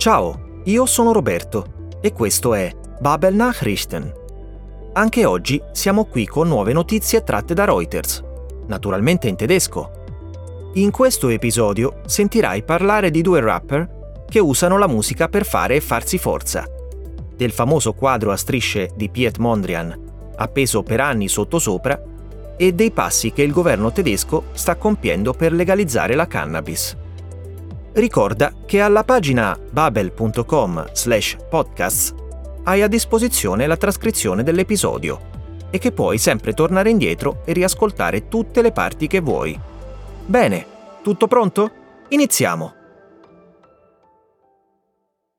Ciao, io sono Roberto e questo è Babel Nachrichten. Anche oggi siamo qui con nuove notizie tratte da Reuters, naturalmente in tedesco. In questo episodio sentirai parlare di due rapper che usano la musica per fare e farsi forza, del famoso quadro a strisce di Piet Mondrian, appeso per anni sottosopra, e dei passi che il governo tedesco sta compiendo per legalizzare la cannabis. Ricorda che alla pagina babel.com slash podcasts hai a disposizione la trascrizione dell'episodio e che puoi sempre tornare indietro e riascoltare tutte le parti che vuoi. Bene, tutto pronto? Iniziamo!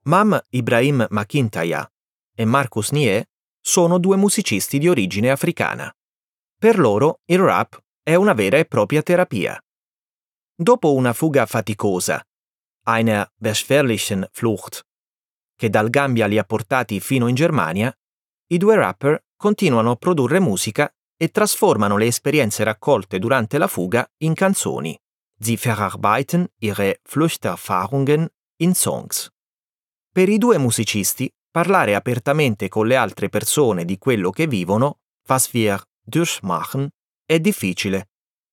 Mam Ibrahim McIntyre e Marcus Nie sono due musicisti di origine africana. Per loro il rap è una vera e propria terapia. Dopo una fuga faticosa, eine beschwerlichen Flucht, che dal Gambia li ha portati fino in Germania, i due rapper continuano a produrre musica e trasformano le esperienze raccolte durante la fuga in canzoni. Sie verarbeiten ihre Fluchterfahrungen in Songs. Per i due musicisti, parlare apertamente con le altre persone di quello che vivono, was wir durchmachen, è difficile.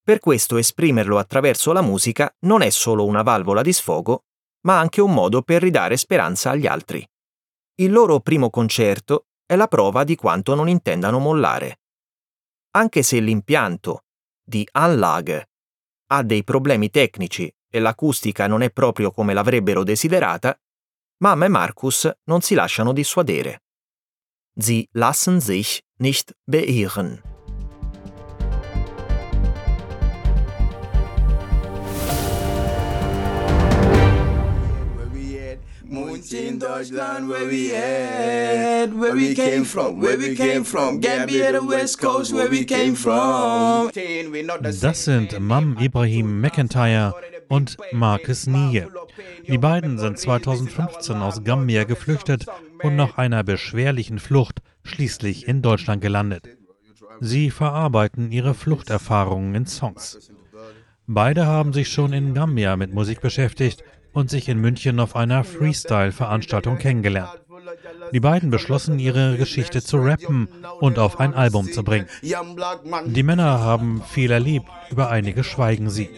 Per questo esprimerlo attraverso la musica non è solo una valvola di sfogo, ma anche un modo per ridare speranza agli altri. Il loro primo concerto è la prova di quanto non intendano mollare. Anche se l'impianto di Anlage ha dei problemi tecnici e l'acustica non è proprio come l'avrebbero desiderata, Mamma e Marcus non si lasciano dissuadere. Sie lassen sich nicht beirren. In Deutschland, where we at, where we came from, where we came from, Gambia, the West Coast, where we came from. Das sind Mam Ibrahim McIntyre und Marcus Nie. Die beiden sind 2015 aus Gambia geflüchtet und nach einer beschwerlichen Flucht schließlich in Deutschland gelandet. Sie verarbeiten ihre Fluchterfahrungen in Songs. Beide haben sich schon in Gambia mit Musik beschäftigt und sich in München auf einer Freestyle-Veranstaltung kennengelernt. Die beiden beschlossen, ihre Geschichte zu rappen und auf ein Album zu bringen. Die Männer haben viel erlebt, über einige schweigen sie.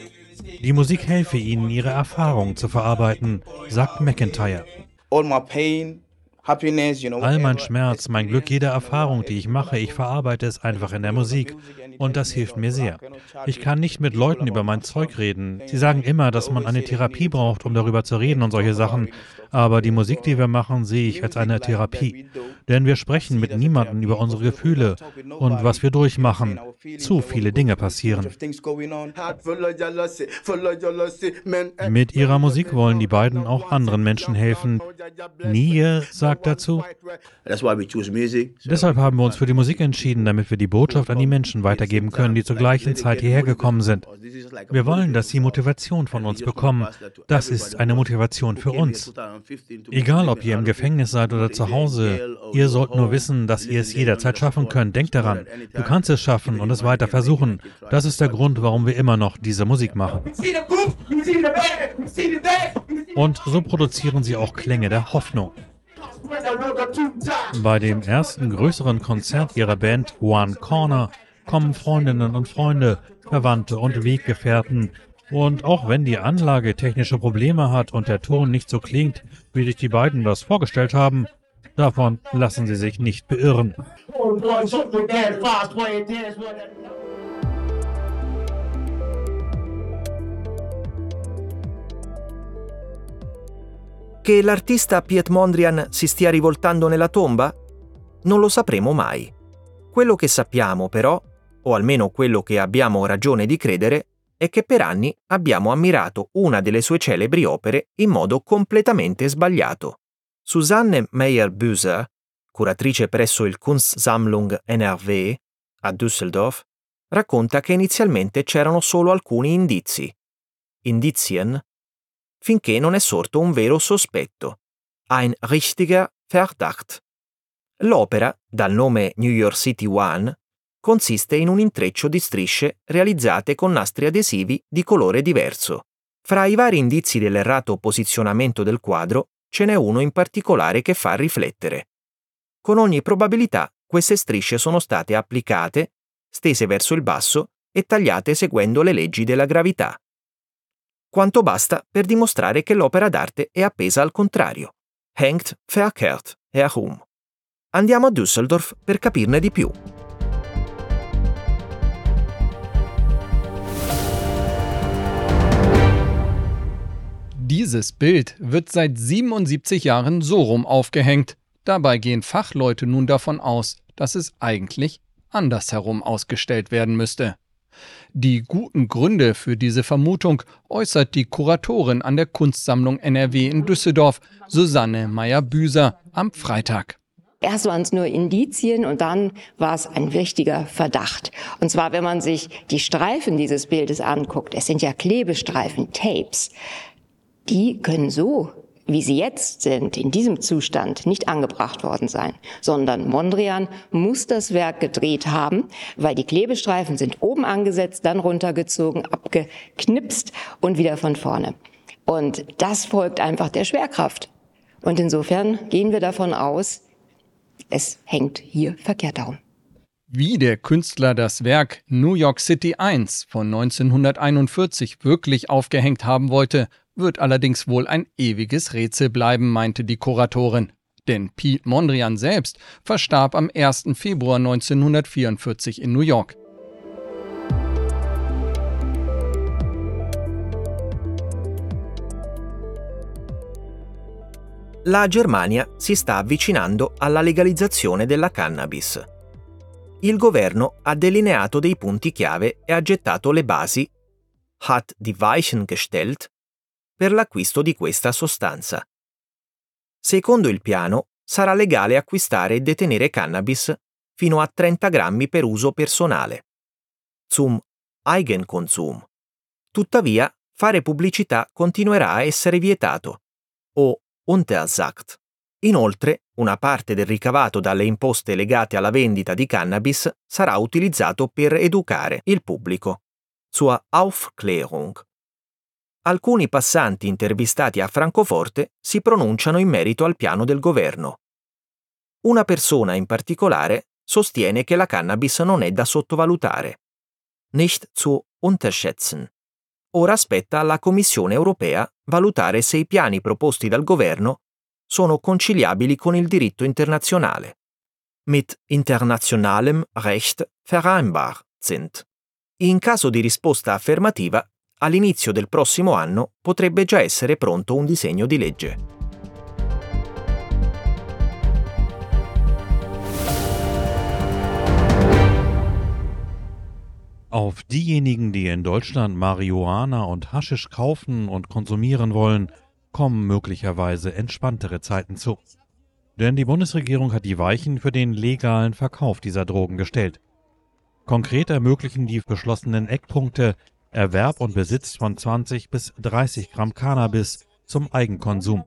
Die Musik helfe ihnen, ihre Erfahrungen zu verarbeiten, sagt McIntyre. All my pain, All mein Schmerz, mein Glück, jede Erfahrung, die ich mache, ich verarbeite es einfach in der Musik. Und das hilft mir sehr. Ich kann nicht mit Leuten über mein Zeug reden. Sie sagen immer, dass man eine Therapie braucht, um darüber zu reden und solche Sachen. Aber die Musik, die wir machen, sehe ich als eine Therapie. Denn wir sprechen mit niemandem über unsere Gefühle und was wir durchmachen. Zu viele Dinge passieren. Mit ihrer Musik wollen die beiden auch anderen Menschen helfen. Nie sagt dazu. Deshalb haben wir uns für die Musik entschieden, damit wir die Botschaft an die Menschen weitergeben können, die zur gleichen Zeit hierher gekommen sind. Wir wollen, dass sie Motivation von uns bekommen. Das ist eine Motivation für uns. Egal, ob ihr im Gefängnis seid oder zu Hause, ihr sollt nur wissen, dass ihr es jederzeit schaffen könnt. Denkt daran, du kannst es schaffen und es weiter versuchen. Das ist der Grund, warum wir immer noch diese Musik machen. Und so produzieren sie auch Klänge der Hoffnung. Bei dem ersten größeren Konzert ihrer Band One Corner kommen Freundinnen und Freunde, Verwandte und Weggefährten und auch wenn die Anlage technische Probleme hat und der Ton nicht so klingt, wie sich die beiden das vorgestellt haben, davon lassen sie sich nicht beirren. Che l'artista Piet Mondrian si stia rivoltando nella tomba? Non lo sapremo mai. Quello che sappiamo però, o almeno quello che abbiamo ragione di credere, è che per anni abbiamo ammirato una delle sue celebri opere in modo completamente sbagliato. Susanne Meyer-Büser, curatrice presso il Kunstsammlung NRW a Düsseldorf, racconta che inizialmente c'erano solo alcuni indizi, Indizien, finché non è sorto un vero sospetto, ein richtiger Verdacht. L'opera, dal nome New York City One, consiste in un intreccio di strisce realizzate con nastri adesivi di colore diverso. Fra i vari indizi dell'errato posizionamento del quadro ce n'è uno in particolare che fa riflettere. Con ogni probabilità queste strisce sono state applicate, stese verso il basso e tagliate seguendo le leggi della gravità. Quanto basta per dimostrare che l'opera d'arte è appesa al contrario. Hängt verkehrt herum. Andiamo a Düsseldorf per capirne di più. Dieses Bild wird seit 77 Jahren so rum aufgehängt. Dabei gehen Fachleute nun davon aus, dass es eigentlich andersherum ausgestellt werden müsste. Die guten Gründe für diese Vermutung äußert die Kuratorin an der Kunstsammlung NRW in Düsseldorf, Susanne Meyer-Büser, am Freitag. Erst waren es nur Indizien und dann war es ein richtiger Verdacht. Und zwar, wenn man sich die Streifen dieses Bildes anguckt, es sind ja Klebestreifen, Tapes, die können so wie sie jetzt sind, in diesem Zustand, nicht angebracht worden sein, sondern Mondrian muss das Werk gedreht haben, weil die Klebestreifen sind oben angesetzt, dann runtergezogen, abgeknipst und wieder von vorne. Und das folgt einfach der Schwerkraft. Und insofern gehen wir davon aus, es hängt hier verkehrt darum. Wie der Künstler das Werk New York City 1 von 1941 wirklich aufgehängt haben wollte, wird allerdings wohl ein ewiges Rätsel bleiben, meinte die Kuratorin. Denn Piet Mondrian selbst verstarb am 1. Februar 1944 in New York. La Germania si sta avvicinando alla legalizzazione della cannabis. Il governo ha delineato dei punti chiave e ha gettato le basi, hat die Weichen gestellt, per l'acquisto di questa sostanza. Secondo il piano, sarà legale acquistare e detenere cannabis fino a 30 grammi per uso personale. Zum Eigenkonsum. Tuttavia, fare pubblicità continuerà a essere vietato, o untersagt. Inoltre, una parte del ricavato dalle imposte legate alla vendita di cannabis sarà utilizzato per educare il pubblico. Zur Aufklärung. Alcuni passanti intervistati a Francoforte si pronunciano in merito al piano del governo. Una persona in particolare sostiene che la cannabis non è da sottovalutare. Nicht zu unterschätzen. Ora spetta alla Commissione europea valutare se i piani proposti dal governo sono conciliabili con il diritto internazionale. Mit internationalem Recht vereinbar sind. In caso di risposta affermativa, all'inizio del prossimo anno potrebbe già essere pronto un disegno di legge. Auf diejenigen, die in Deutschland Marihuana und Haschisch kaufen und konsumieren wollen, kommen möglicherweise entspanntere Zeiten zu. Denn die Bundesregierung hat die Weichen für den legalen Verkauf dieser Drogen gestellt. Konkret ermöglichen die beschlossenen Eckpunkte Erwerb und Besitz von 20 bis 30 Gramm Cannabis zum Eigenkonsum.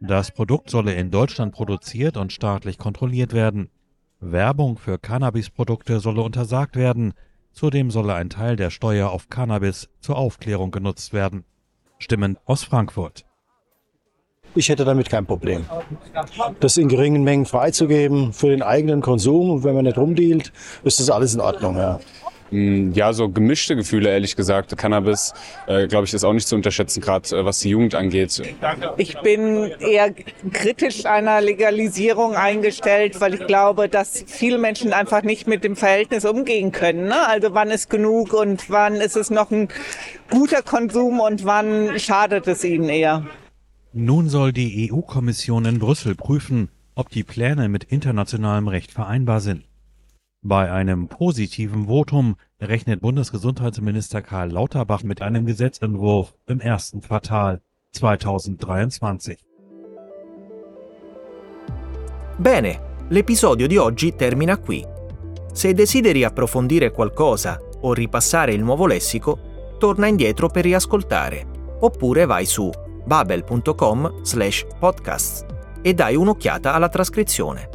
Das Produkt solle in Deutschland produziert und staatlich kontrolliert werden. Werbung für Cannabisprodukte solle untersagt werden, zudem solle ein Teil der Steuer auf Cannabis zur Aufklärung genutzt werden. Stimmen aus Frankfurt. Ich hätte damit kein Problem. Das in geringen Mengen freizugeben für den eigenen Konsum und wenn man nicht rumdealt, ist das alles in Ordnung. Ja. Mm, ja, so gemischte Gefühle, ehrlich gesagt. Cannabis, äh, glaube ich, ist auch nicht zu unterschätzen, gerade äh, was die Jugend angeht. Ich bin eher kritisch einer Legalisierung eingestellt, weil ich glaube, dass viele Menschen einfach nicht mit dem Verhältnis umgehen können. Ne? Also wann ist genug und wann ist es noch ein guter Konsum und wann schadet es ihnen eher. Nun soll die EU-Kommission in Brüssel prüfen, ob die Pläne mit internationalem Recht vereinbar sind. Bei einem positiven Votum rechnet Bundesgesundheitsminister Karl Lauterbach mit einem Gesetzentwurf im ersten Quartal 2023. Bene, l'episodio di oggi termina qui. Se desideri approfondire qualcosa o ripassare il nuovo lessico, torna indietro per riascoltare, oppure vai su babel.com slash podcasts e dai un'occhiata alla trascrizione.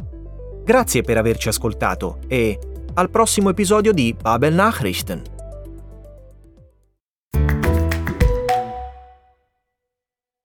Grazie per averci ascoltato e al prossimo episodio di Babel Nachrichten.